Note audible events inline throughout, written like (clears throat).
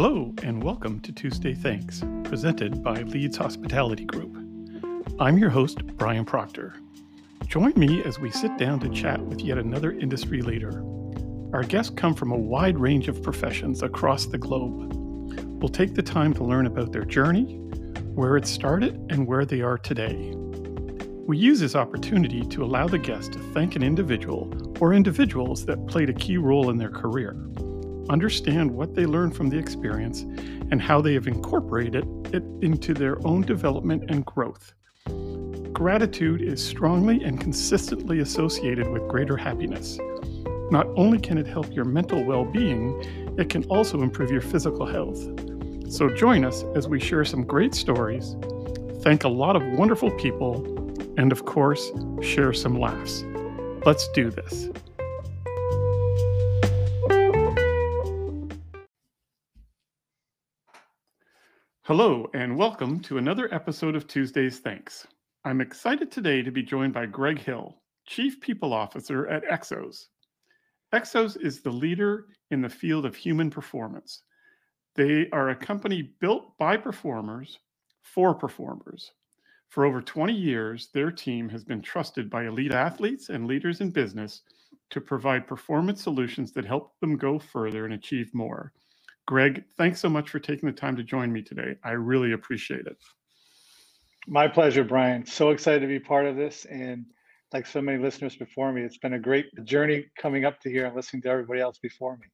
Hello, and welcome to Tuesday Thanks, presented by Leeds Hospitality Group. I'm your host, Brian Proctor. Join me as we sit down to chat with yet another industry leader. Our guests come from a wide range of professions across the globe. We'll take the time to learn about their journey, where it started, and where they are today. We use this opportunity to allow the guest to thank an individual or individuals that played a key role in their career understand what they learned from the experience, and how they have incorporated it into their own development and growth. Gratitude is strongly and consistently associated with greater happiness. Not only can it help your mental well being, it can also improve your physical health. So join us as we share some great stories, thank a lot of wonderful people, and of course, share some laughs. Let's do this. Hello, and welcome to another episode of Tuesday's Thanks. I'm excited today to be joined by Greg Hill, Chief People Officer at Exos. Exos is the leader in the field of human performance. They are a company built by performers for performers. For over 20 years, their team has been trusted by elite athletes and leaders in business to provide performance solutions that help them go further and achieve more. Greg, thanks so much for taking the time to join me today. I really appreciate it. My pleasure, Brian. So excited to be part of this. And like so many listeners before me, it's been a great journey coming up to here and listening to everybody else before me.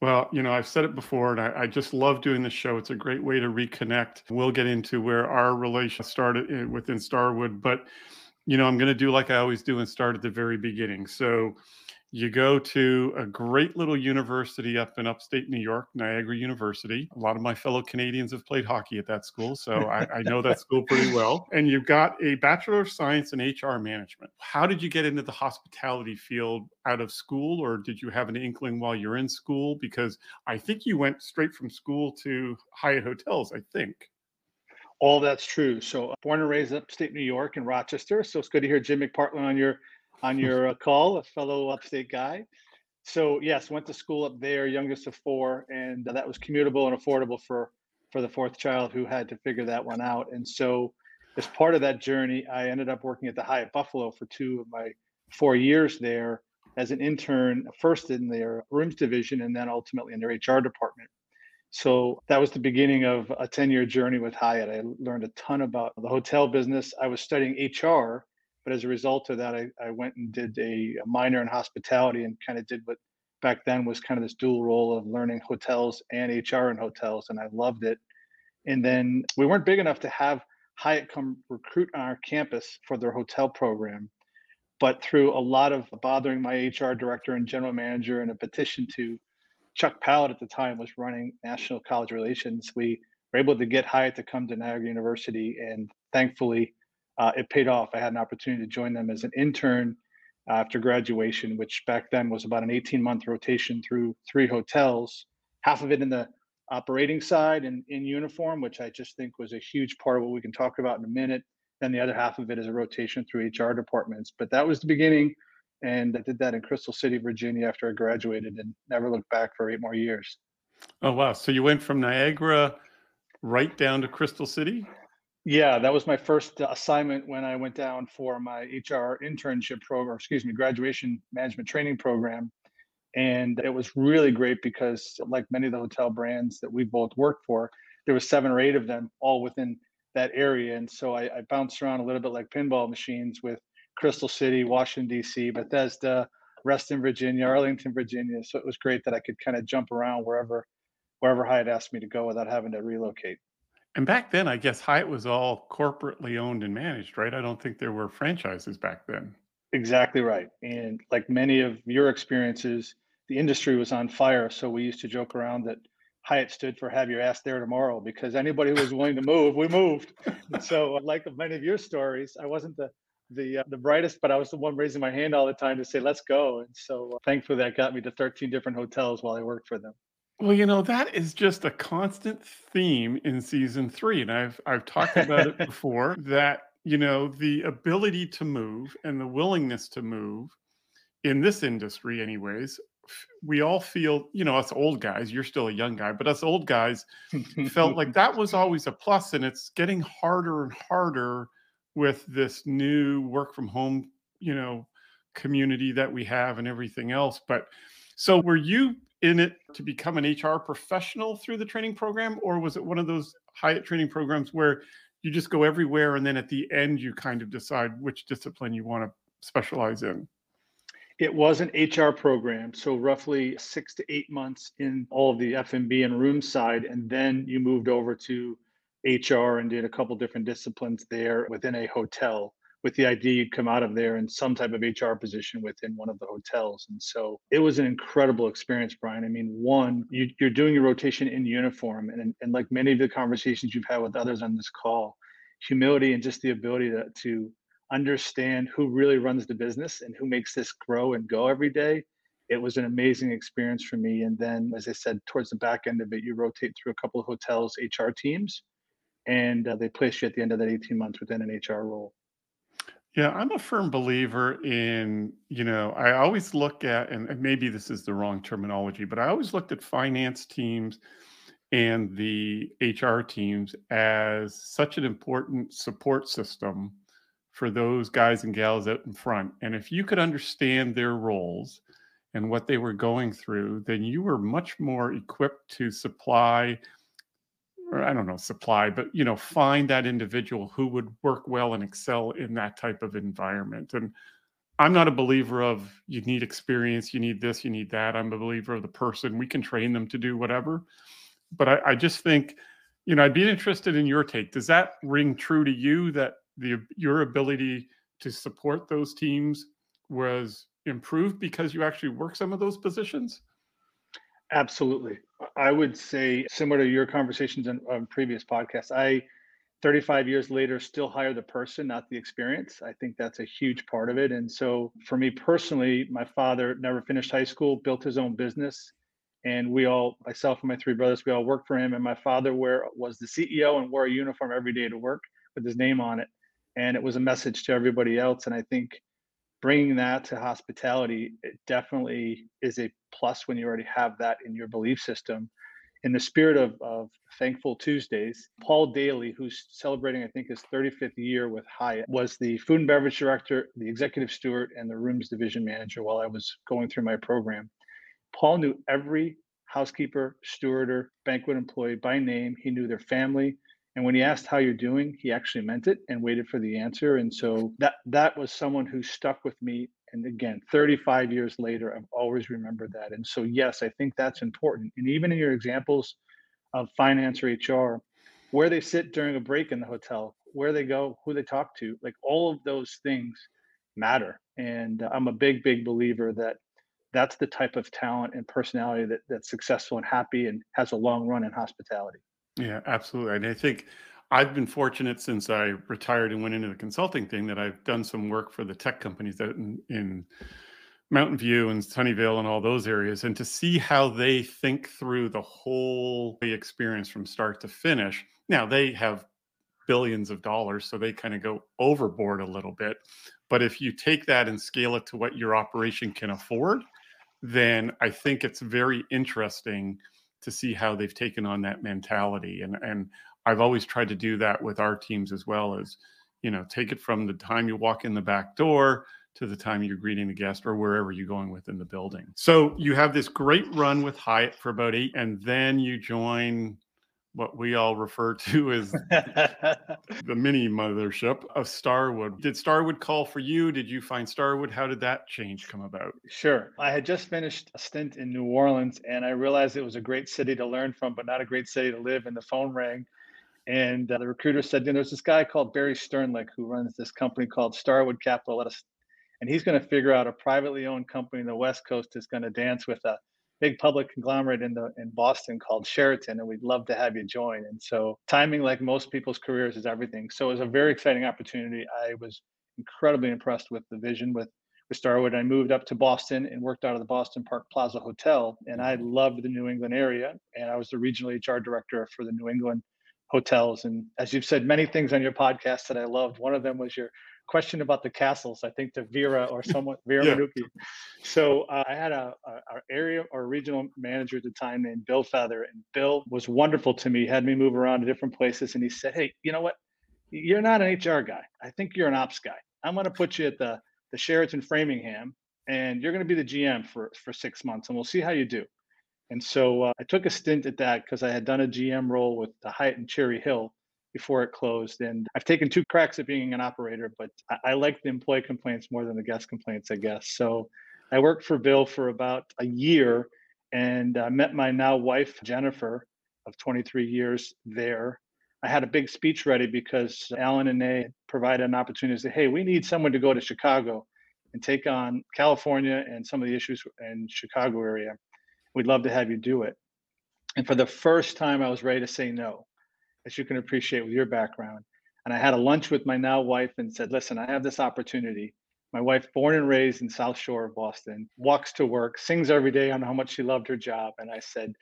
Well, you know, I've said it before, and I, I, just love doing this show. It's a great way to reconnect. We'll get into where our relation started in, within Starwood, but you know, I'm going to do like I always do and start at the very beginning. So, you go to a great little university up in upstate New York, Niagara University. A lot of my fellow Canadians have played hockey at that school, so I, I, know that school pretty well. And you've got a Bachelor of Science in HR Management. How did you get into the hospitality field out of school, or did you have an inkling while you're in school? Because I think you went straight from school to Hyatt Hotels, I think. All that's true. So, born and raised upstate New York in Rochester. So, it's good to hear Jim McPartland on your on your uh, call, a fellow upstate guy. So yes, went to school up there, youngest of four, and that was commutable and affordable for for the fourth child who had to figure that one out. And so, as part of that journey, I ended up working at the Hyatt Buffalo for two of my four years there as an intern, first in their rooms division, and then ultimately in their HR department. So that was the beginning of a 10 year journey with Hyatt. I learned a ton about the hotel business. I was studying HR but as a result of that, I, I went and did a, a minor in hospitality and kind of did what back then was kind of this dual role of learning hotels and HR in hotels, and I loved it. And then we weren't big enough to have Hyatt come recruit on our campus for their hotel program. But through a lot of bothering my HR director and general manager and a petition to Chuck Pallett at the time was running national college relations, we were able to get Hyatt to come to Niagara University. And thankfully, uh, it paid off. I had an opportunity to join them as an intern after graduation, which back then was about an 18 month rotation through three hotels, half of it in the operating side and in uniform, which I just think was a huge part of what we can talk about in a minute. Then the other half of it is a rotation through HR departments. But that was the beginning. And I did that in Crystal City, Virginia after I graduated and never looked back for eight more years. Oh, wow. So you went from Niagara right down to Crystal City? Yeah, that was my first assignment when I went down for my HR internship program, excuse me, graduation management training program. And it was really great because, like many of the hotel brands that we both worked for, there was seven or eight of them all within that area. And so I, I bounced around a little bit like pinball machines with Crystal City, Washington, D.C., Bethesda, Reston, Virginia, Arlington, Virginia. So it was great that I could kind of jump around wherever wherever Hyatt asked me to go without having to relocate. And back then, I guess Hyatt was all corporately owned and managed, right? I don't think there were franchises back then. Exactly right. And like many of your experiences, the industry was on fire. So we used to joke around that Hyatt stood for have your ass there tomorrow because anybody who was willing to move, we moved. And so (laughs) like many of your stories, I wasn't the the uh, the brightest, but I was the one raising my hand all the time to say, let's go. And so uh, thankfully that got me to 13 different hotels while I worked for them. Well, you know, that is just a constant theme in season three. And I've I've talked about it (laughs) before that, you know, the ability to move and the willingness to move in this industry, anyways, we all feel, you know, us old guys, you're still a young guy, but us old guys felt like that was (laughs) always a plus and it's getting harder and harder with this new work from home, you know, community that we have and everything else. But so were you in it to become an HR professional through the training program or was it one of those Hyatt training programs where you just go everywhere and then at the end you kind of decide which discipline you want to specialize in? It was an HR program, so roughly six to eight months in all of the F&B and room side, and then you moved over to HR and did a couple different disciplines there within a hotel with the idea you'd come out of there in some type of HR position within one of the hotels. And so it was an incredible experience, Brian. I mean, one, you, are doing your rotation in uniform, and, and like many of the conversations you've had with others on this call, humility and just the ability to, to understand who really runs the business and who makes this grow and go every day. It was an amazing experience for me. And then, as I said, towards the back end of it, you rotate through a couple of hotels' HR teams, and uh, they place you at the end of that 18 months within an HR role. Yeah, I'm a firm believer in, you know, I always look at, and maybe this is the wrong terminology, but I always looked at finance teams and the HR teams as such an important support system for those guys and gals out in front. And if you could understand their roles and what they were going through, then you were much more equipped to supply or I don't know, supply, but you know, find that individual who would work well and excel in that type of environment. And I'm not a believer of you need experience, you need this, you need that. I'm a believer of the person. We can train them to do whatever. But I, I just think, you know, I'd be interested in your take. Does that ring true to you that the your ability to support those teams was improved because you actually work some of those positions? Absolutely. I would say similar to your conversations on, on previous podcasts, I 35 years later still hire the person, not the experience. I think that's a huge part of it. And so for me personally, my father never finished high school, built his own business. And we all, myself and my three brothers, we all worked for him. And my father was the CEO and wore a uniform every day to work with his name on it and it was a message to everybody else and i think bringing that to hospitality it definitely is a plus when you already have that in your belief system. In the spirit of, of thankful tuesdays paul daly who's celebrating i think his 35th year with hyatt was the food and beverage director the executive steward and the rooms division manager while i was going through my program. Paul knew every housekeeper stewarder banquet employee by name. He knew their family. And when he asked how you're doing he actually meant it and waited for the answer. And so that that was someone who stuck with me and again 35 years later i've always remembered that. And so yes i think that's important. And even in your examples of finance or hr where they sit during a break in the hotel where they go who they talk to like all of those things matter. And uh, i'm a big big believer that that's the type of talent and personality that, that's successful and happy and has a long run in hospitality. Yeah, absolutely. And I think I've been fortunate since I retired and went into the consulting thing that I've done some work for the tech companies out in, in Mountain View and Sunnyvale and all those areas, and to see how they think through the whole experience from start to finish. Now they have billions of dollars, so they kind of go overboard a little bit. But if you take that and scale it to what your operation can afford, then I think it's very interesting to see how they've taken on that mentality. And and I've always tried to do that with our teams as well as, you know, take it from the time you walk in the back door to the time you're greeting the guest or wherever you're going within the building. So you have this great run with Hyatt for about eight, and then you join what we all refer to as (laughs) the mini mothership of Starwood. Did Starwood call for you? Did you find Starwood? How did that change come about? Sure. I had just finished a stint in New Orleans and I realized it was a great city to learn from, but not a great city to live. And the phone rang. And uh, the recruiter said, you know, there's this guy called Barry Sternlicht who runs this company called Starwood Capital. Let us, and he's going to figure out a privately owned company in the West Coast is going to dance with a big public conglomerate in the in Boston called Sheraton, and we'd love to have you join. And so timing, like most people's careers, is everything. So it was a very exciting opportunity. I was incredibly impressed with the vision with with Starwood. I moved up to Boston and worked out of the Boston Park Plaza Hotel, and I loved the New England area. And I was the regional HR director for the New England hotels. And as you've said many things on your podcast that I loved, one of them was your question about the castles, I think to Vera or (laughs) someone, Vera yeah. Manuki. So uh, I had a, a, our area or regional manager at the time named Bill Feather, and Bill was wonderful to me. Had me move around to different places, and he said, "Hey, you know what? You're not an HR guy. I think you're an ops guy. I'm going to put you at the the Sheraton Framingham, and you're going to be the GM for for six months, and we'll see how you do." And so uh, I took a stint at that because I had done a GM role with the Hyatt and Cherry Hill before it closed. And I've taken two cracks at being an operator, but I, I like the employee complaints more than the guest complaints, I guess. So I worked for Bill for about a year and I met my now wife, Jennifer, of 23 years there. I had a big speech ready because Alan and they provided an opportunity to say, hey, we need someone to go to Chicago and take on California and some of the issues in Chicago area. We'd love to have you do it. And for the first time, I was ready to say no as you can appreciate with your background. And I had a lunch with my now wife and said, listen, I have this opportunity. My wife, born and raised in South Shore of Boston, walks to work, sings every day on how much she loved her job. And I said,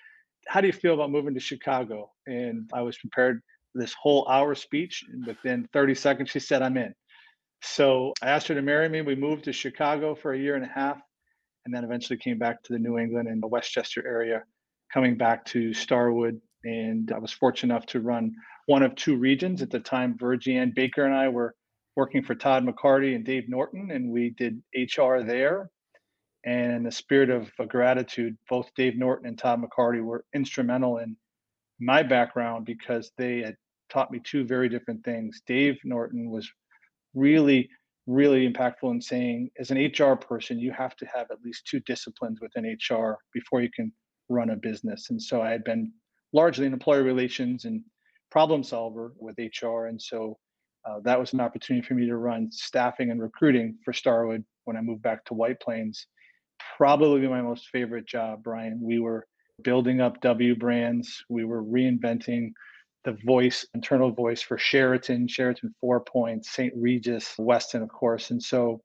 how do you feel about moving to Chicago? And I was prepared this whole hour speech. Within 30 seconds, she said, I'm in. So I asked her to marry me. We moved to Chicago for a year and a half, and then eventually came back to the New England and the Westchester area, coming back to Starwood and I was fortunate enough to run one of two regions at the time. Virgie Baker and I were working for Todd McCarty and Dave Norton, and we did HR there. And in the spirit of uh, gratitude, both Dave Norton and Todd McCarty were instrumental in my background because they had taught me two very different things. Dave Norton was really, really impactful in saying, as an HR person, you have to have at least two disciplines within HR before you can run a business. And so I had been largely in employee relations and problem solver with HR. And so uh, that was an opportunity for me to run staffing and recruiting for Starwood when I moved back to White Plains. Probably my most favorite job, Brian. We were building up W brands. We were reinventing the voice, internal voice for Sheraton, Sheraton Four Points, St. Regis, Westin, of course. And so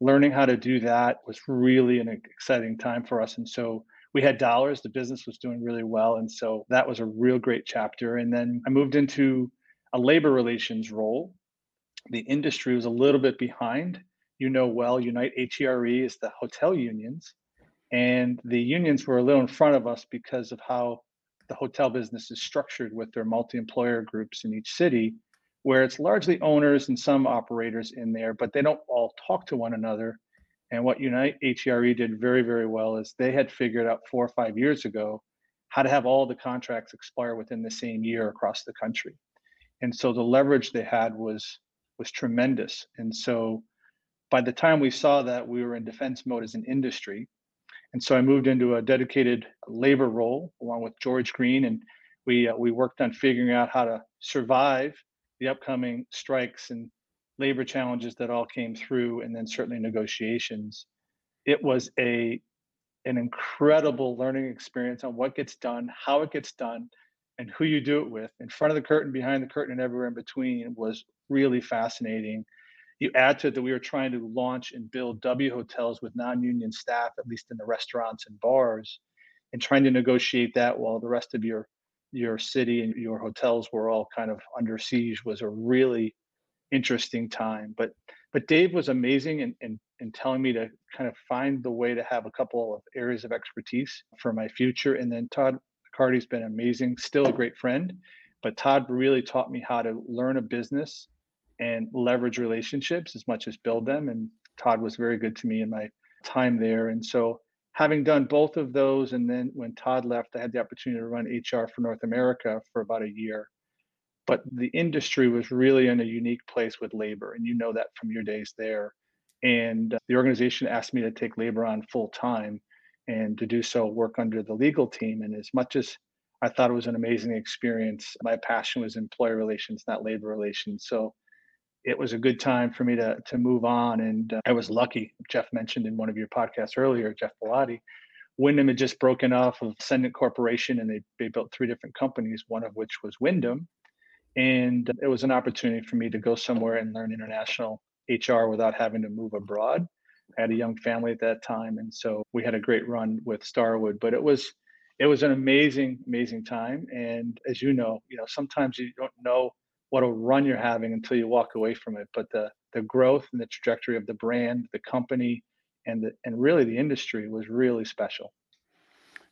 learning how to do that was really an exciting time for us. And so we had dollars. The business was doing really well. And so that was a real great chapter. And then I moved into a labor relations role. The industry was a little bit behind. You know well, Unite HERE is the hotel unions. And the unions were a little in front of us because of how the hotel business is structured with their multi employer groups in each city, where it's largely owners and some operators in there, but they don't all talk to one another and what Unite HERE did very, very well is they had figured out four or five years ago how to have all the contracts expire within the same year across the country. And so the leverage they had was was tremendous. And so by the time we saw that, we were in defense mode as an industry. And so I moved into a dedicated labor role along with George Green, and we uh, we worked on figuring out how to survive the upcoming strikes and labor challenges that all came through, and then certainly negotiations. It was a an incredible learning experience on what gets done, how it gets done, and who you do it with. In front of the curtain, behind the curtain, and everywhere in between was really fascinating. You add to it that we were trying to launch and build W hotels with non-union staff, at least in the restaurants and bars, and trying to negotiate that while the rest of your your city and your hotels were all kind of under siege was a really interesting time. But but Dave was amazing in, in, in telling me to kind of find the way to have a couple of areas of expertise for my future. And then Todd McCarty's been amazing, still a great friend, but Todd really taught me how to learn a business and leverage relationships as much as build them. And Todd was very good to me in my time there. And so having done both of those, and then when Todd left, I had the opportunity to run HR for North America for about a year but the industry was really in a unique place with labor and you know that from your days there and the organization asked me to take labor on full time and to do so work under the legal team and as much as i thought it was an amazing experience my passion was employer relations not labor relations so it was a good time for me to to move on and uh, i was lucky jeff mentioned in one of your podcasts earlier jeff Ballotti Wyndham had just broken off of Ascendant Corporation and they, they built three different companies, one of which was Wyndham and it was an opportunity for me to go somewhere and learn international HR without having to move abroad. I had a young family at that time, and so we had a great run with Starwood. But it was it was an amazing, amazing time. And as you know, you know sometimes you don't know what a run you're having until you walk away from it. But the the growth and the trajectory of the brand, the company, and the, and really the industry was really special.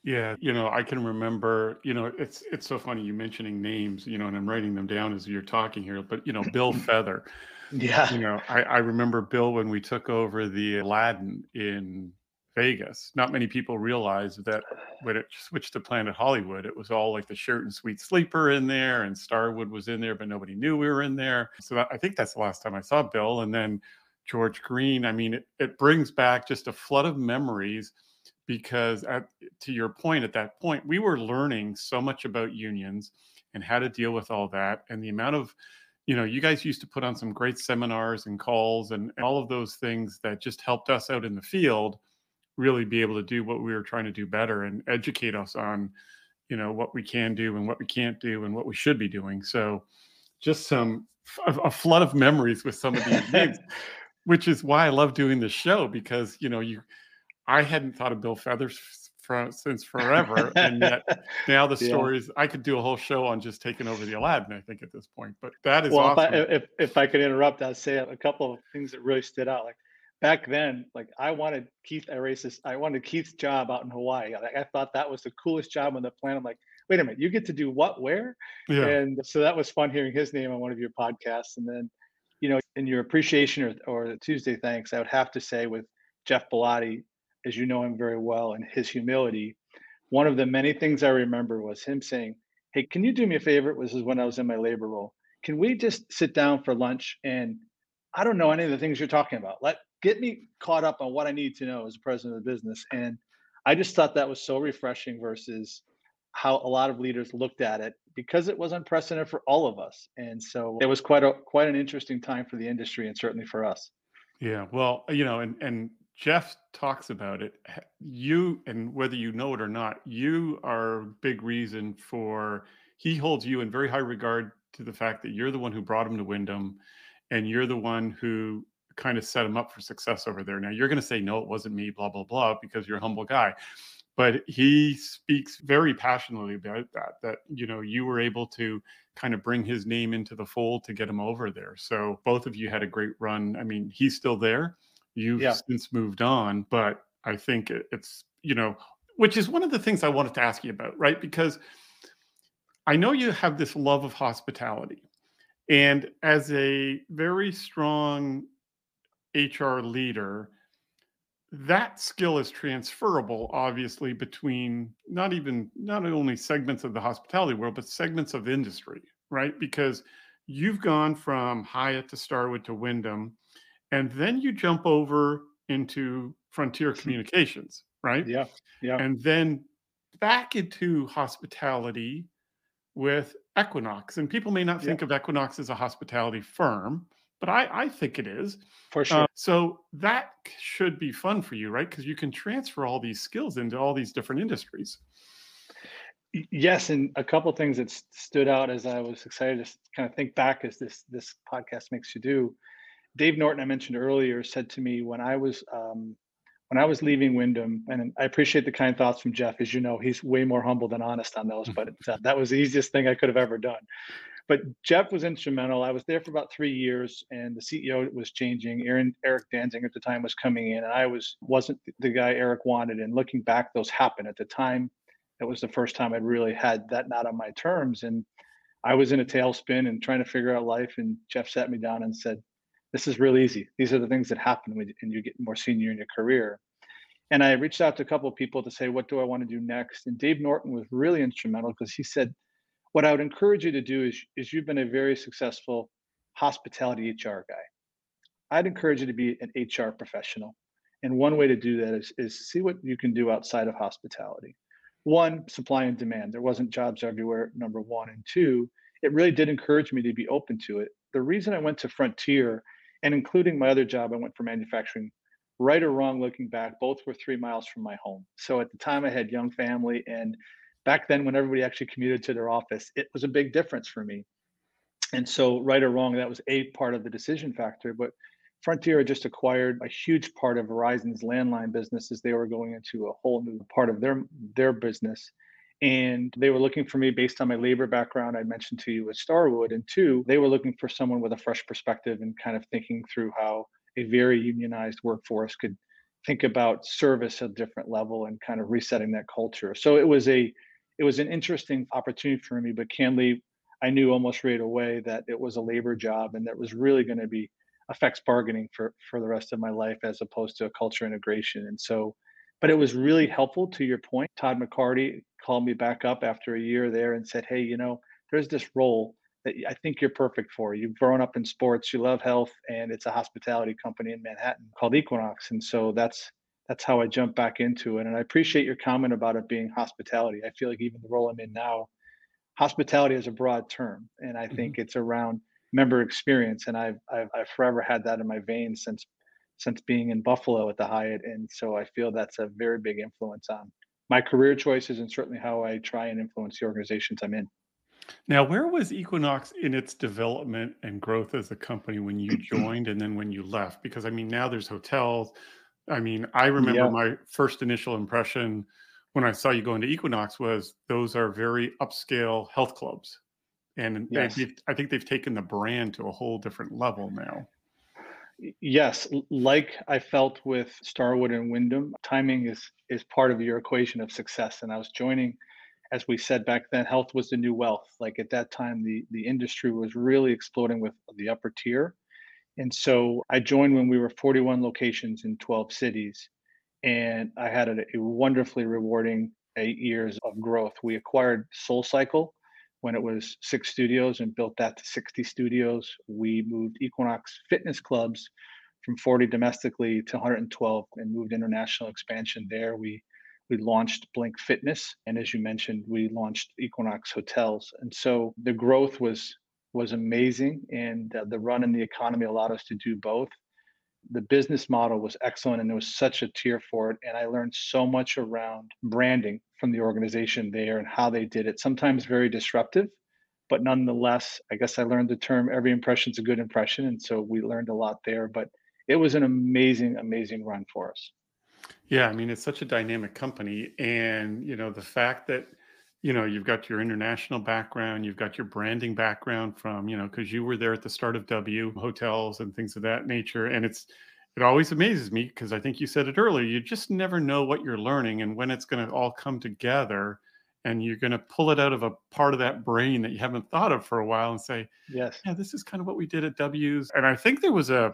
Yeah, you know, I can remember, you know, it's it's so funny you mentioning names, you know, and I'm writing them down as you're talking here, but you know, Bill (laughs) Feather. Yeah. You know, I, I remember Bill when we took over the Aladdin in Vegas. Not many people realized that when it switched to Planet Hollywood, it was all like the Sheraton Sweet Sleeper in there and Starwood was in there, but nobody knew we were in there. So that, I think that's the last time I saw Bill. And then George Green, I mean, it, it brings back just a flood of memories because at, to your point at that point we were learning so much about unions and how to deal with all that and the amount of you know you guys used to put on some great seminars and calls and all of those things that just helped us out in the field really be able to do what we were trying to do better and educate us on you know what we can do and what we can't do and what we should be doing so just some a, flood of memories with some of these (laughs) things which is why i love doing this show because you know you I hadn't thought of Bill Feathers for, since forever, and yet (laughs) now the yeah. stories. I could do a whole show on just taking over the Aladdin. I think at this point, but that is well. Awesome. If, I, if if I could interrupt, I'd say a couple of things that really stood out. Like back then, like I wanted Keith Arasis, I wanted Keith's job out in Hawaii. Like, I thought that was the coolest job on the planet. I'm like, wait a minute, you get to do what, where? Yeah. And so that was fun hearing his name on one of your podcasts. And then, you know, in your appreciation or, or the Tuesday thanks, I would have to say with Jeff Ballotti, as you know him very well, and his humility. One of the many things I remember was him saying, Hey, can you do me a favor? This is when I was in my labor role. Can we just sit down for lunch and I don't know any of the things you're talking about. Let get me caught up on what I need to know as a president of the business. And I just thought that was so refreshing versus how a lot of leaders looked at it because it was unprecedented for all of us. And so it was quite a quite an interesting time for the industry and certainly for us. Yeah, well, you know, and and Jeff talks about it. You, and whether you know it or not, you are a big reason for, he holds you in very high regard to the fact that you're the one who brought him to Wyndham and you're the one who kind of set him up for success over there. Now, you're going to say, no, it wasn't me, blah, blah, blah, because you're a humble guy. But he speaks very passionately about that, that, you know, you were able to kind of bring his name into the fold to get him over there. So both of you had a great run. I mean, he's still there You've yeah. since moved on, but I think it's, you know, which is one of the things I wanted to ask you about, right? Because I know you have this love of hospitality. And as a very strong HR leader, that skill is transferable, obviously, between not even not only segments of the hospitality world, but segments of industry, right? Because you've gone from Hyatt to Starwood to Wyndham and then you jump over into frontier mm-hmm. communications right yeah yeah and then back into hospitality with equinox and people may not think yeah. of equinox as a hospitality firm but i i think it is for uh, sure uh, so that should be fun for you right because you can transfer all these skills into all these different industries yes and a couple things that stood out as i was excited to kind of think back as this this podcast makes you do Dave Norton, I mentioned earlier, said to me when I was um, when I was leaving Wyndham, and I appreciate the kind thoughts from Jeff. As you know, he's way more humble than honest on those, (laughs) but uh, that was the easiest thing I could have ever done. But Jeff was instrumental. I was there for about three years, and the CEO was changing. Aaron Eric Danziger at the time was coming in, and I was wasn't the guy Eric wanted. And looking back, those happened at the time. It was the first time I'd really had that not on my terms, and I was in a tailspin and trying to figure out life. And Jeff sat me down and said, this is real easy. These are the things that happen when you get more senior in your career. And I reached out to a couple of people to say, what do I want to do next? And Dave Norton was really instrumental because he said, what I would encourage you to do is, is you've been a very successful hospitality HR guy. I'd encourage you to be an HR professional. And one way to do that is, is see what you can do outside of hospitality. One, supply and demand. There wasn't jobs everywhere, number one. And two, it really did encourage me to be open to it. The reason I went to Frontier and including my other job, I went for manufacturing. Right or wrong, looking back, both were three miles from my home. So at the time, I had young family, and back then, when everybody actually commuted to their office, it was a big difference for me. And so, right or wrong, that was a part of the decision factor. But Frontier just acquired a huge part of Verizon's landline business as they were going into a whole new part of their their business. And they were looking for me based on my labor background, I mentioned to you with Starwood. And two, they were looking for someone with a fresh perspective and kind of thinking through how a very unionized workforce could think about service at a different level and kind of resetting that culture. So it was a it was an interesting opportunity for me, but candidly, I knew almost right away that it was a labor job and that was really going to be effects bargaining for for the rest of my life as opposed to a culture integration. And so, but it was really helpful to your point. Todd McCarty called me back up after a year there and said, "Hey, you know, there's this role that I think you're perfect for. You've grown up in sports, you love health, and it's a hospitality company in Manhattan called Equinox." And so that's that's how I jumped back into it. And I appreciate your comment about it being hospitality. I feel like even the role I'm in now, hospitality is a broad term, and I think mm-hmm. it's around member experience. And I've, I've I've forever had that in my veins since since being in Buffalo at the Hyatt, and so I feel that's a very big influence on my career choices and certainly how I try and influence the organizations I'm in. Now, where was Equinox in its development and growth as a company when you (clears throat) joined and then when you left? Because I mean, now there's hotels. I mean, I remember yeah. my first initial impression when I saw you go into Equinox was those are very upscale health clubs. And yes. I think they've taken the brand to a whole different level now. Yes, like I felt with Starwood and Wyndham, timing is is part of your equation of success. And I was joining, as we said back then, health was the new wealth. Like at that time, the the industry was really exploding with the upper tier. And so I joined when we were 41 locations in 12 cities. And I had a, a wonderfully rewarding eight years of growth. We acquired SoulCycle when it was six studios and built that to 60 studios. We moved Equinox fitness clubs from 40 domestically to 112 and moved international expansion there. We we launched Blink Fitness, and as you mentioned, we launched Equinox Hotels. And so the growth was was amazing, and uh, the run in the economy allowed us to do both. The business model was excellent, and there was such a tier for it. And I learned so much around branding from the organization there and how they did it. Sometimes very disruptive, but nonetheless, I guess I learned the term "every impression is a good impression," and so we learned a lot there. But it was an amazing, amazing run for us. Yeah, I mean, it's such a dynamic company, and you know the fact that you know you've got your international background you've got your branding background from you know because you were there at the start of w hotels and things of that nature and it's it always amazes me because i think you said it earlier you just never know what you're learning and when it's going to all come together and you're going to pull it out of a part of that brain that you haven't thought of for a while and say yes yeah this is kind of what we did at w's and i think there was a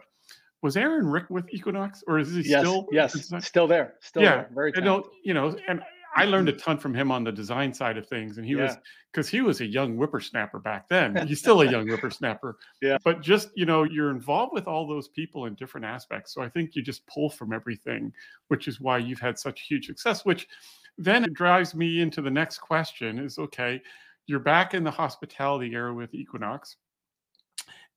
was Aaron Rick with Equinox, or is he yes, still? Yes, still there, still yeah, there. Very. Talented. you know, and I learned a mm-hmm. ton from him on the design side of things, and he yeah. was because he was a young whippersnapper back then. (laughs) He's still a young whippersnapper. Yeah. But just you know, you're involved with all those people in different aspects. So I think you just pull from everything, which is why you've had such huge success. Which then drives me into the next question: is okay, you're back in the hospitality era with Equinox,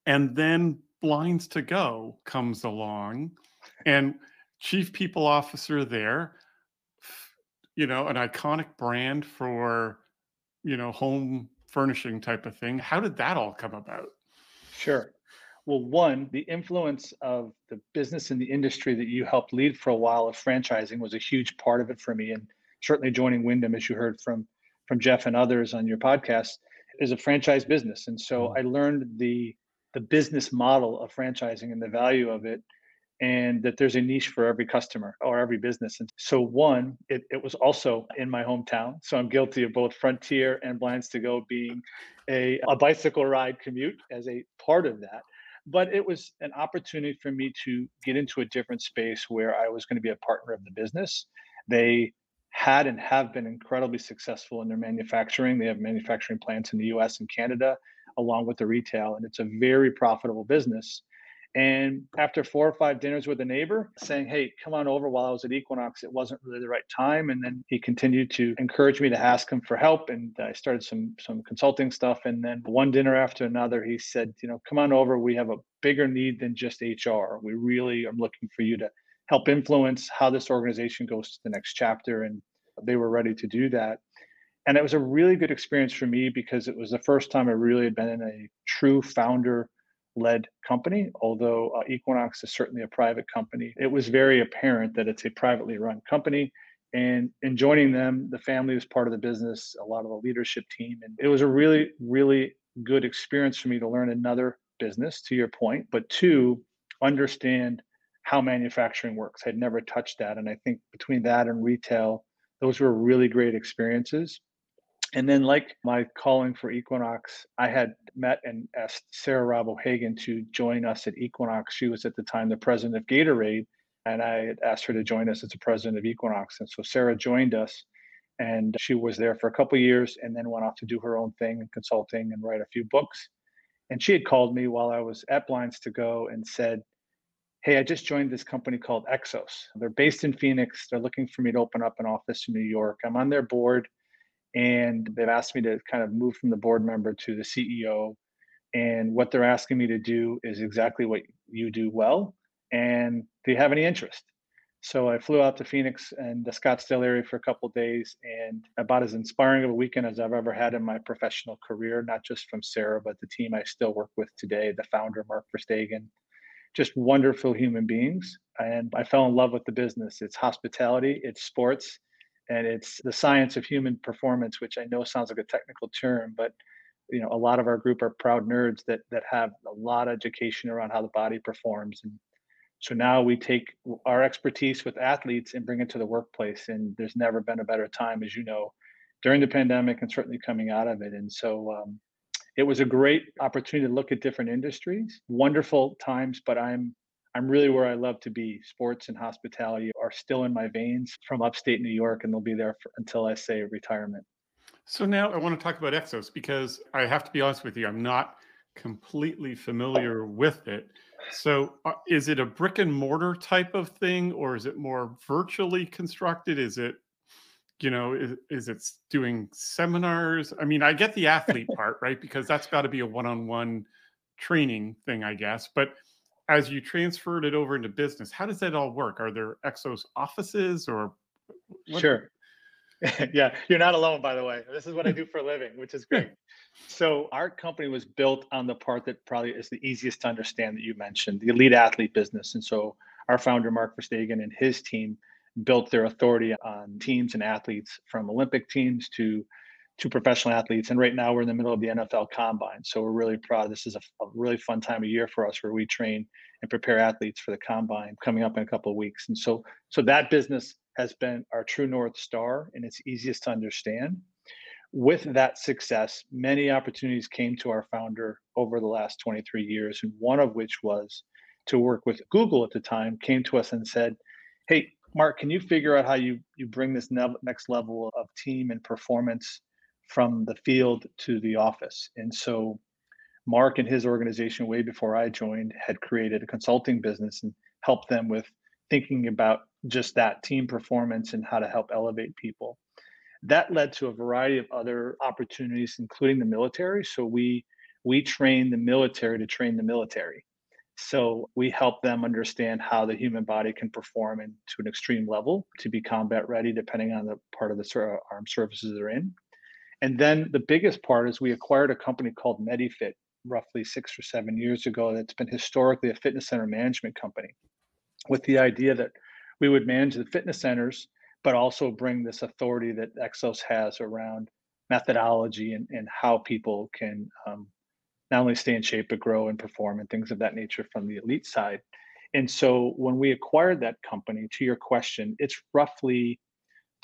and then Blinds to Go comes along, and chief people officer there you know, an iconic brand for, you know, home furnishing type of thing. How did that all come about? Sure. Well, one, the influence of the business and the industry that you helped lead for a while of franchising was a huge part of it for me. And certainly joining Wyndham, as you heard from from Jeff and others on your podcast, is a franchise business. And so mm-hmm. I learned the the business model of franchising and the value of it and that there's a niche for every customer or every business. And so, one, it, it was also in my hometown. So, I'm guilty of both Frontier and Blinds to Go being a, a bicycle ride commute as a part of that. But it was an opportunity for me to get into a different space where I was going to be a partner of the business. They had and have been incredibly successful in their manufacturing. They have manufacturing plants in the US and Canada, along with the retail, and it's a very profitable business. And after four or five dinners with a neighbor saying, Hey, come on over while I was at Equinox, it wasn't really the right time. And then he continued to encourage me to ask him for help. And I started some some consulting stuff. And then one dinner after another, he said, you know, come on over. We have a bigger need than just HR. We really are looking for you to help influence how this organization goes to the next chapter. And they were ready to do that. And it was a really good experience for me because it was the first time I really had been in a true founder led company, although uh, Equinox is certainly a private company. It was very apparent that it's a privately run company. And in joining them, the family was part of the business, a lot of the leadership team. And it was a really, really good experience for me to learn another business, to your point, but two, understand how manufacturing works. I'd never touched that. And I think between that and retail, those were really great experiences. And then, like my calling for Equinox, I had met and asked Sarah Robb O'Hagan to join us at Equinox. She was at the time the president of Gatorade, and I had asked her to join us as the president of Equinox. And so Sarah joined us, and she was there for a couple years, and then went off to do her own thing, and consulting, and write a few books. And she had called me while I was at Blinds to Go and said, Hey, I just joined this company called Exos. They're based in Phoenix. They're looking for me to open up an office in New York. I'm on their board and they've asked me to kind of move from the board member to the CEO. And what they're asking me to do is exactly what you do well. And do you have any interest? So I flew out to Phoenix and the Scottsdale area for a couple days, and about as inspiring of a weekend as I've ever had in my professional career. Not just from Sarah, but the team I still work with today, the founder Mark Verstegen, just wonderful human beings. And I fell in love with the business. It's hospitality, it's sports, and it's the science of human performance, which I know sounds like a technical term, but you know, a lot of our group are proud nerds that that have a lot of education around how the body performs. And so now we take our expertise with athletes and bring it to the workplace. And there's never been a better time, as you know, during the pandemic and certainly coming out of it. And so um, it was a great opportunity to look at different industries, wonderful times, but I'm I'm really where I love to be. Sports and hospitality are still in my veins from upstate New York, and they'll be there for, until I say retirement. So now I want to talk about Exos because I have to be honest with you, I'm not completely familiar with it. So uh, is it a brick and mortar type of thing, or is it more virtually constructed? Is it you know is, is it doing seminars i mean i get the athlete (laughs) part right because that's got to be a one-on-one training thing i guess but as you transferred it over into business, how does that all work? Are there Exos offices or? What? Sure. (laughs) yeah, you're not alone, by the way. This is what I do for a living, which is great. So, our company was built on the part that probably is the easiest to understand that you mentioned the elite athlete business. And so, our founder, Mark Verstegen, and his team built their authority on teams and athletes from Olympic teams to to professional athletes. And right now we're in the middle of the NFL combine. So we're really proud. This is a, a, really fun time of year for us where we train and prepare athletes for the combine coming up in a couple of weeks. And so so that business has been our true north star and it's easiest to understand. With that success, many opportunities came to our founder over the last 23 years, and one of which was to work with Google at the time, came to us and said, Hey, Mark, can you figure out how you you bring this next level of team and performance from the field to the office. And so Mark and his organization, way before I joined, had created a consulting business and helped them with thinking about just that team performance and how to help elevate people. That led to a variety of other opportunities, including the military. So we we train the military to train the military. So we help them understand how the human body can perform in, to an extreme level to be combat ready, depending on the part of the armed services they're in. And then the biggest part is we acquired a company called MediFit roughly six or seven years ago that's been historically a fitness center management company with the idea that we would manage the fitness centers, but also bring this authority that Exos has around methodology and, and how people can um, not only stay in shape, but grow and perform and things of that nature from the elite side. And so when we acquired that company, to your question, it's roughly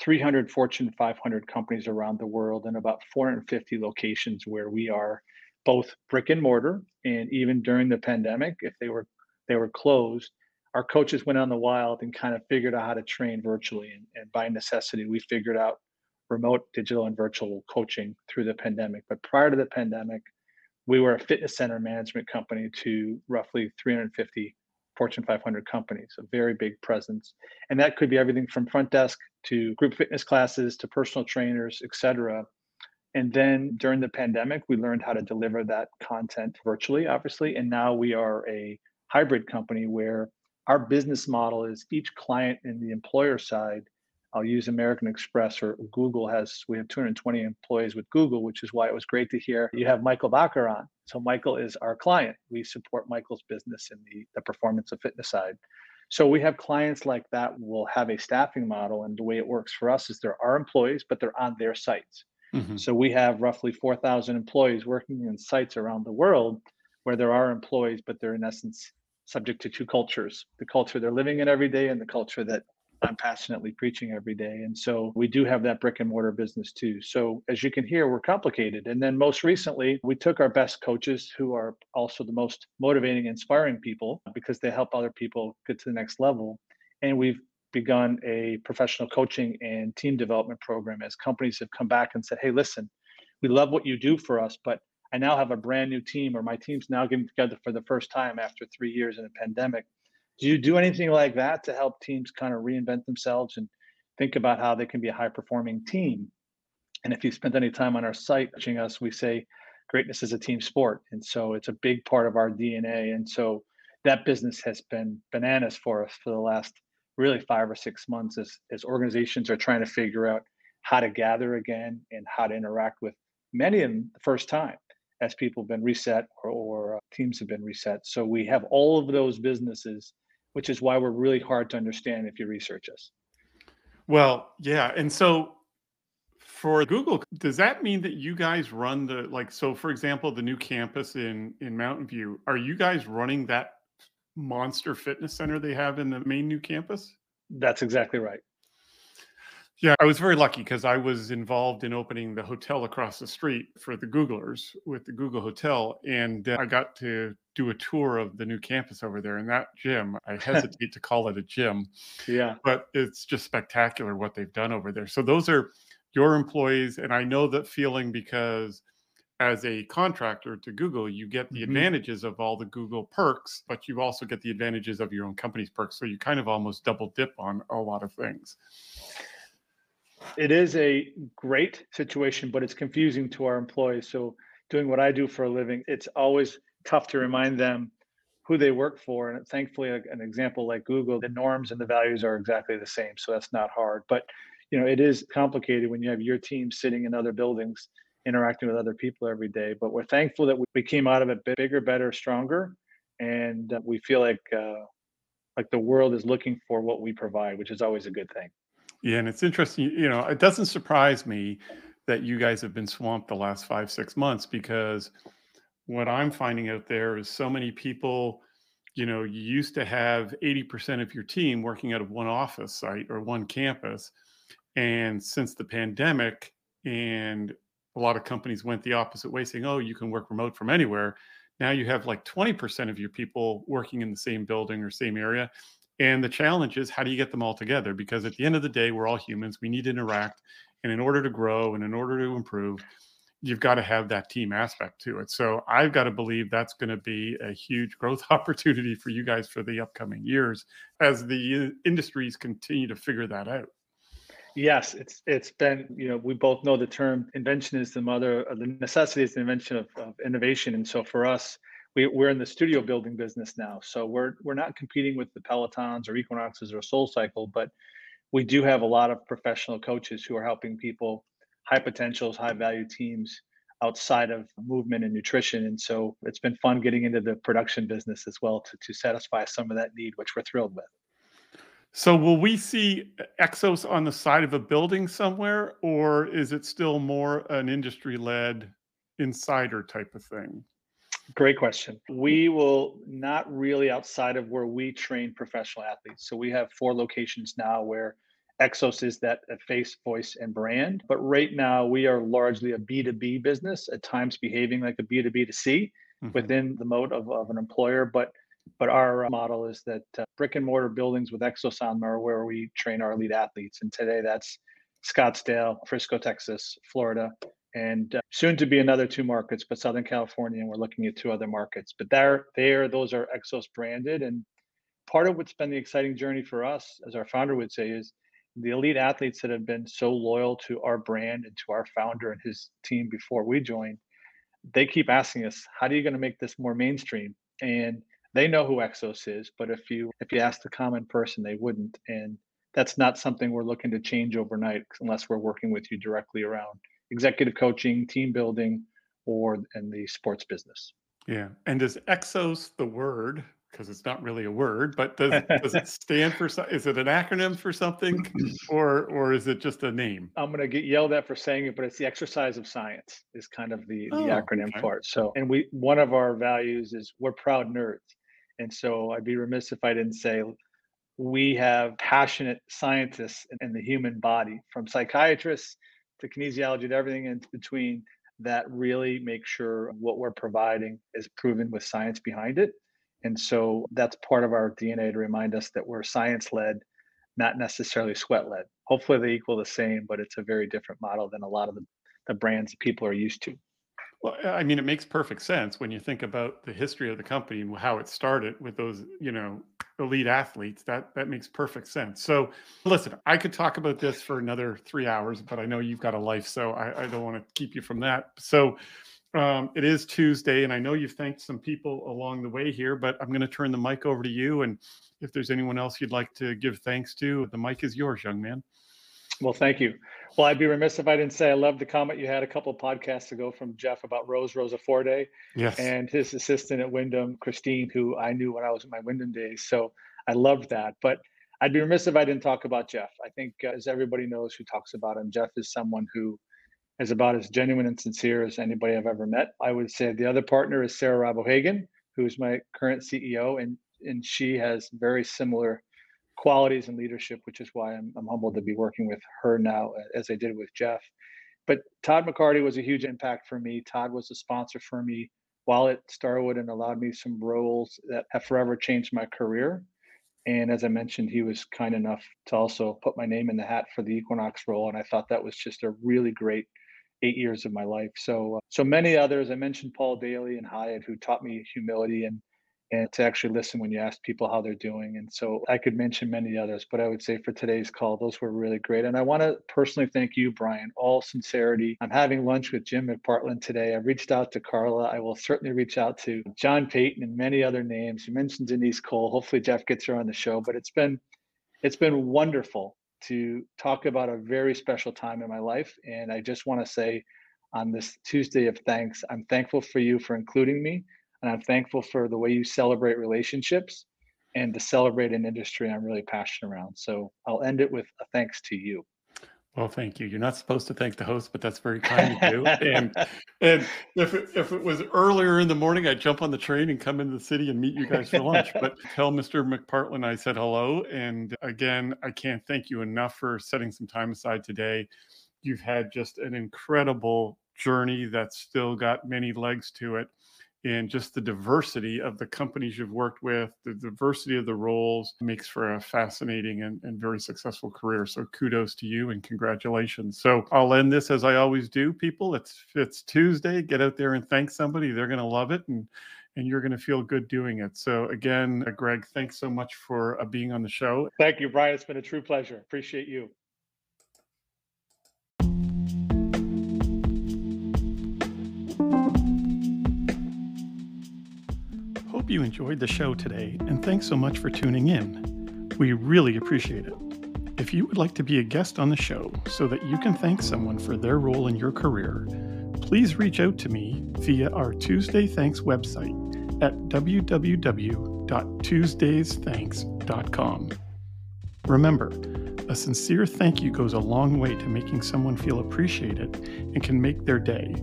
300 Fortune 500 companies around the world and about 450 locations where we are both brick and mortar. And even during the pandemic if they were they were closed our coaches went on the wild and kind of figured out how to train virtually. And, and by necessity we figured out remote digital and virtual coaching through the pandemic. But prior to the pandemic we were a fitness center management company to roughly 350 Fortune 500 companies, a very big presence. And that could be everything from front desk to group fitness classes to personal trainers, et cetera. And then during the pandemic, we learned how to deliver that content virtually, obviously. And now we are a hybrid company where our business model is each client in the employer side I'll use American Express or Google has, we have 220 employees with Google, which is why it was great to hear you have Michael Bacher on. So Michael is our client. We support Michael's business in the, the performance of fitness side. So we have clients like that will have a staffing model, and the way it works for us is there are employees, but they're on their sites. Mm-hmm. So we have roughly 4,000 employees working in sites around the world where there are employees, but they're in essence subject to two cultures the culture they're living in every day and the culture that I'm passionately preaching every day. And so we do have that brick and mortar business too. So as you can hear, we're complicated. And then most recently, we took our best coaches who are also the most motivating, inspiring people because they help other people get to the next level. And we've begun a professional coaching and team development program as companies have come back and said, hey, listen, we love what you do for us, but I now have a brand new team, or my team's now getting together for the first time after three years in a pandemic. Do you do anything like that to help teams kind of reinvent themselves and think about how they can be a high performing team? And if you spent any time on our site watching us, we say greatness is a team sport. And so it's a big part of our DNA. And so that business has been bananas for us for the last really five or six months as, as organizations are trying to figure out how to gather again and how to interact with many of them the first time as people have been reset or, or uh, teams have been reset. So we have all of those businesses which is why we're really hard to understand if you research us. Well, yeah. And so for Google, does that mean that you guys run the like so for example, the new campus in in Mountain View, are you guys running that monster fitness center they have in the main new campus? That's exactly right. Yeah, I was very lucky because I was involved in opening the hotel across the street for the Googlers with the Google Hotel. And uh, I got to do a tour of the new campus over there. And that gym, I (laughs) hesitate to call it a gym. Yeah. But it's just spectacular what they've done over there. So those are your employees. And I know that feeling because as a contractor to Google, you get the mm-hmm. advantages of all the Google perks, but you also get the advantages of your own company's perks. So you kind of almost double dip on a lot of things it is a great situation, but it's confusing to our employees. So doing what I do for a living, it's always tough to remind them who they work for. And thankfully, an example like Google, the norms and the values are exactly the same. So that's not hard. But you know, it is complicated when you have your team sitting in other buildings, interacting with other people every day. But we're thankful that we came out of it bigger, better, stronger, and uh, we feel like uh, like the world is looking for what we provide, which is always a good thing. Yeah, and it's interesting. You know, it doesn't surprise me that you guys have been swamped the last five, six months because what I'm finding out there is so many people, you know, you used to have 80% of your team working out of one office site or one campus. And since the pandemic, and a lot of companies went the opposite way, saying, oh, you can work remote from anywhere. Now you have like 20% of your people working in the same building or same area. And the challenge is how do you get them all together? Because at the end of the day, we're all humans. We need to interact. And in order to grow and in order to improve, you've got to have that team aspect to it. So I've got to believe that's going to be a huge growth (laughs) opportunity for you guys for the upcoming years as the uh, industries continue to figure that out. Yes, it's it's been you know we both know the term invention is the mother uh, the necessity is the invention of, of innovation, and so for us we, we're in the studio building business now. So we're we're not competing with the Pelotons or Equinoxes or Soul Cycle, but we do have a lot of professional coaches who are helping people, high potentials, high value teams outside of movement and nutrition. And so it's been fun getting into the production business as well to, to satisfy some of that need, which we're thrilled with. So will we see Exos on the side of a building somewhere, or is it still more an industry led insider type of thing? Great question. We will not really outside of where we train professional athletes. So we have four locations now where Exos is that face, voice, and brand. But right now, we are largely a B2B business, at times behaving like a B2B2C mm-hmm. within the mode of, of an employer. But but our model is that uh, brick and mortar buildings with Exos on are where we train our elite athletes. And today that's Scottsdale, Frisco, Texas, Florida, and uh, soon to be another two markets, but Southern California, and we're looking at two other markets. But there, there, those are Exos branded, and part of what's been the exciting journey for us, as our founder would say, is the elite athletes that have been so loyal to our brand and to our founder and his team before we joined. They keep asking us, "How are you going to make this more mainstream?" And they know who Exos is, but if you if you ask the common person, they wouldn't. And that's not something we're looking to change overnight unless we're working with you directly around executive coaching, team building, or in the sports business. Yeah. And does Exos, the word, because it's not really a word, but (laughs) does does it stand for? Is it an acronym for something, or or is it just a name? I'm gonna get yelled at for saying it, but it's the exercise of science is kind of the the Oh, acronym okay. part. So, and we one of our values is we're proud nerds, and so I'd be remiss if I didn't say we have passionate scientists in the human body, from psychiatrists to kinesiology to everything in between, that really make sure what we're providing is proven with science behind it. And so that's part of our DNA to remind us that we're science led, not necessarily sweat led. Hopefully they equal the same, but it's a very different model than a lot of the, the brands people are used to. Well, I mean, it makes perfect sense when you think about the history of the company and how it started with those, you know, elite athletes. That that makes perfect sense. So, listen, I could talk about this for another three hours, but I know you've got a life, so I, I don't want to keep you from that. So, um, it is Tuesday, and I know you've thanked some people along the way here, but I'm going to turn the mic over to you. And if there's anyone else you'd like to give thanks to, the mic is yours, young man. Well, thank you. Well, I'd be remiss if I didn't say I love the comment you had a couple of podcasts ago from Jeff about Rose Rosa Forte Yes. and his assistant at Wyndham, Christine, who I knew when I was in my Wyndham days. So I loved that. But I'd be remiss if I didn't talk about Jeff. I think, uh, as everybody knows who talks about him, Jeff is someone who is about as genuine and sincere as anybody I've ever met. I would say the other partner is Sarah Robb O'Hagan, who is my current CEO, and and she has very similar qualities and leadership, which is why I'm, I'm humbled to be working with her now, as I did with Jeff. But Todd McCarty was a huge impact for me. Todd was a sponsor for me while at Starwood and allowed me some roles that have forever changed my career. And as I mentioned, he was kind enough to also put my name in the hat for the Equinox role. And I thought that was just a really great eight years of my life. So, uh, so many others. I mentioned Paul Daly and Hyatt, who taught me humility and and to actually listen when you ask people how they're doing. And so I could mention many others, but I would say for today's call, those were really great. And I want to personally thank you, Brian, all sincerity. I'm having lunch with Jim McPartland today. I reached out to Carla. I will certainly reach out to John Payton and many other names. You mentioned Denise Cole. Hopefully Jeff gets her on the show, but it's been it's been wonderful to talk about a very special time in my life. And I just want to say on this Tuesday of thanks, I'm thankful for you for including me. And I'm thankful for the way you celebrate relationships and to celebrate an industry I'm really passionate around. So I'll end it with a thanks to you. Well, thank you. You're not supposed to thank the host, but that's very (laughs) kind of you. and and if it, if it was earlier in the morning, I'd jump on the train and come into the city and meet you guys for lunch. But (laughs) tell Mr. McPartland I said hello. And again, I can't thank you enough for setting some time aside today. You've had just an incredible journey that's still got many legs to it and just the diversity of the companies you've worked with, the diversity of the roles makes for a fascinating and, and, very successful career. So kudos to you and congratulations. So I'll end this as I always do, people. It's it's Tuesday. Get out there and thank somebody. They're gonna love it and and you're going to feel good doing it. So again, uh, Greg, thanks so much for uh, being on the show. Thank you, Brian. It's been a true pleasure. Appreciate you. Hope you enjoyed the show today, and thanks so much for tuning in. We really appreciate it. If you would like to be a guest on the show so that you can thank someone for their role in your career, please reach out to me via our Tuesday Thanks website at www.tuesdaysthanks.com. Remember, a sincere thank you goes a long way to making someone feel appreciated and can make their day.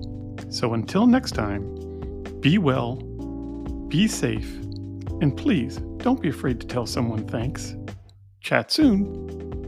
So until next time, be well, be safe, and please don't be afraid to tell someone thanks. Chat soon.